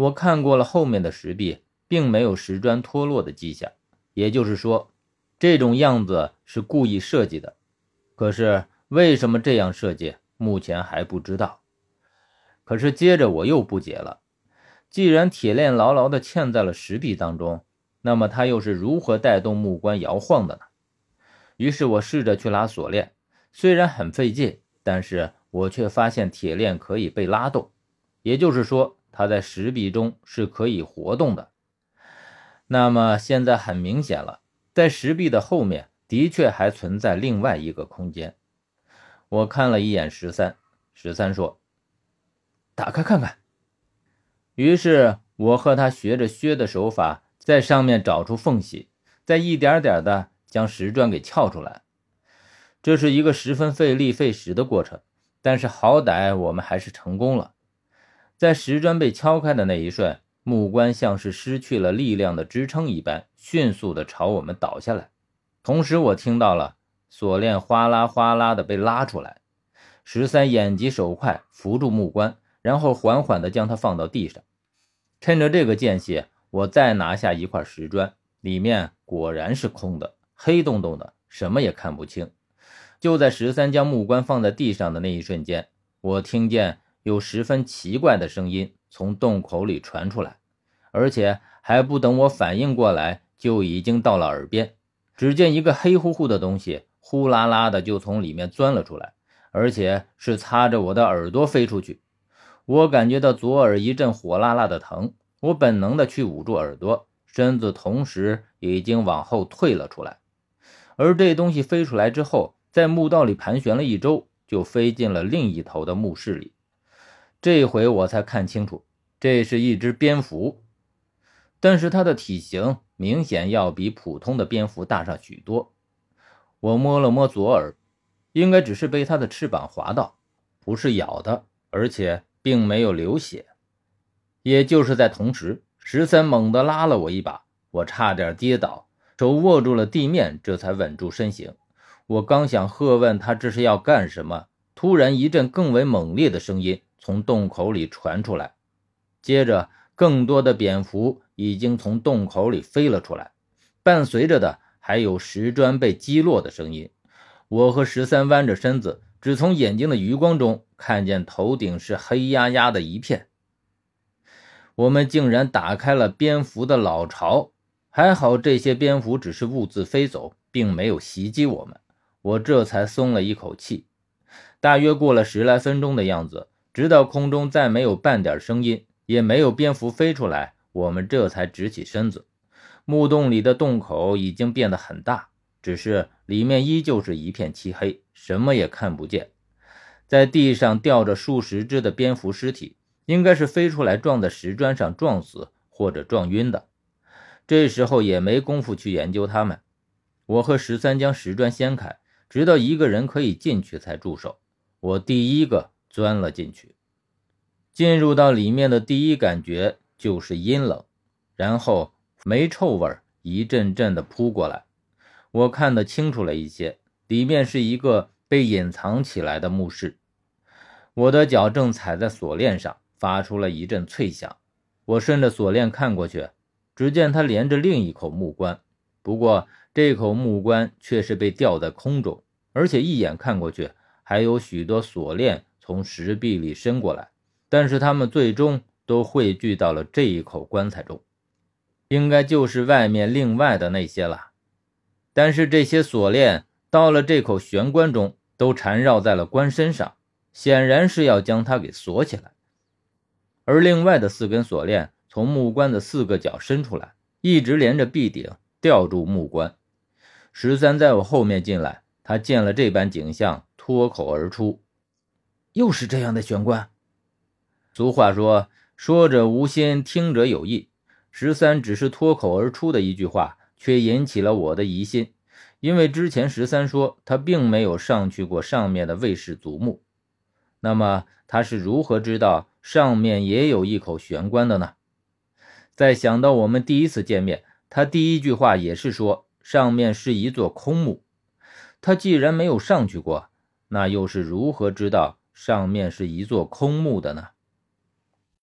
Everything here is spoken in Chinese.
我看过了后面的石壁，并没有石砖脱落的迹象，也就是说，这种样子是故意设计的。可是为什么这样设计，目前还不知道。可是接着我又不解了，既然铁链牢牢地嵌在了石壁当中，那么它又是如何带动木棺摇晃的呢？于是我试着去拉锁链，虽然很费劲，但是我却发现铁链可以被拉动，也就是说，它在石壁中是可以活动的。那么现在很明显了，在石壁的后面的确还存在另外一个空间。我看了一眼十三，十三说：“打开看看。”于是我和他学着薛的手法，在上面找出缝隙，再一点点的。将石砖给撬出来，这是一个十分费力费时的过程，但是好歹我们还是成功了。在石砖被敲开的那一瞬，木棺像是失去了力量的支撑一般，迅速的朝我们倒下来。同时，我听到了锁链哗啦哗啦的被拉出来。十三眼疾手快，扶住木棺，然后缓缓的将它放到地上。趁着这个间隙，我再拿下一块石砖，里面果然是空的。黑洞洞的，什么也看不清。就在十三将木棺放在地上的那一瞬间，我听见有十分奇怪的声音从洞口里传出来，而且还不等我反应过来，就已经到了耳边。只见一个黑乎乎的东西呼啦啦的就从里面钻了出来，而且是擦着我的耳朵飞出去。我感觉到左耳一阵火辣辣的疼，我本能的去捂住耳朵，身子同时已经往后退了出来。而这东西飞出来之后，在墓道里盘旋了一周，就飞进了另一头的墓室里。这回我才看清楚，这是一只蝙蝠，但是它的体型明显要比普通的蝙蝠大上许多。我摸了摸左耳，应该只是被它的翅膀划到，不是咬的，而且并没有流血。也就是在同时，十三猛地拉了我一把，我差点跌倒。手握住了地面，这才稳住身形。我刚想喝问他这是要干什么，突然一阵更为猛烈的声音从洞口里传出来，接着更多的蝙蝠已经从洞口里飞了出来，伴随着的还有石砖被击落的声音。我和十三弯着身子，只从眼睛的余光中看见头顶是黑压压的一片。我们竟然打开了蝙蝠的老巢。还好，这些蝙蝠只是兀自飞走，并没有袭击我们。我这才松了一口气。大约过了十来分钟的样子，直到空中再没有半点声音，也没有蝙蝠飞出来，我们这才直起身子。木洞里的洞口已经变得很大，只是里面依旧是一片漆黑，什么也看不见。在地上吊着数十只的蝙蝠尸体，应该是飞出来撞在石砖上撞死，或者撞晕的。这时候也没工夫去研究他们。我和十三将石砖掀开，直到一个人可以进去才住手。我第一个钻了进去，进入到里面的第一感觉就是阴冷，然后霉臭味一阵阵的扑过来。我看得清楚了一些，里面是一个被隐藏起来的墓室。我的脚正踩在锁链上，发出了一阵脆响。我顺着锁链看过去。只见它连着另一口木棺，不过这口木棺却是被吊在空中，而且一眼看过去还有许多锁链从石壁里伸过来，但是他们最终都汇聚到了这一口棺材中，应该就是外面另外的那些了。但是这些锁链到了这口玄关中，都缠绕在了棺身上，显然是要将它给锁起来，而另外的四根锁链。从木棺的四个角伸出来，一直连着壁顶，吊住木棺。十三在我后面进来，他见了这般景象，脱口而出：“又是这样的玄关。”俗话说：“说者无心，听者有意。”十三只是脱口而出的一句话，却引起了我的疑心，因为之前十三说他并没有上去过上面的卫氏祖墓，那么他是如何知道上面也有一口玄关的呢？再想到我们第一次见面，他第一句话也是说上面是一座空墓。他既然没有上去过，那又是如何知道上面是一座空墓的呢？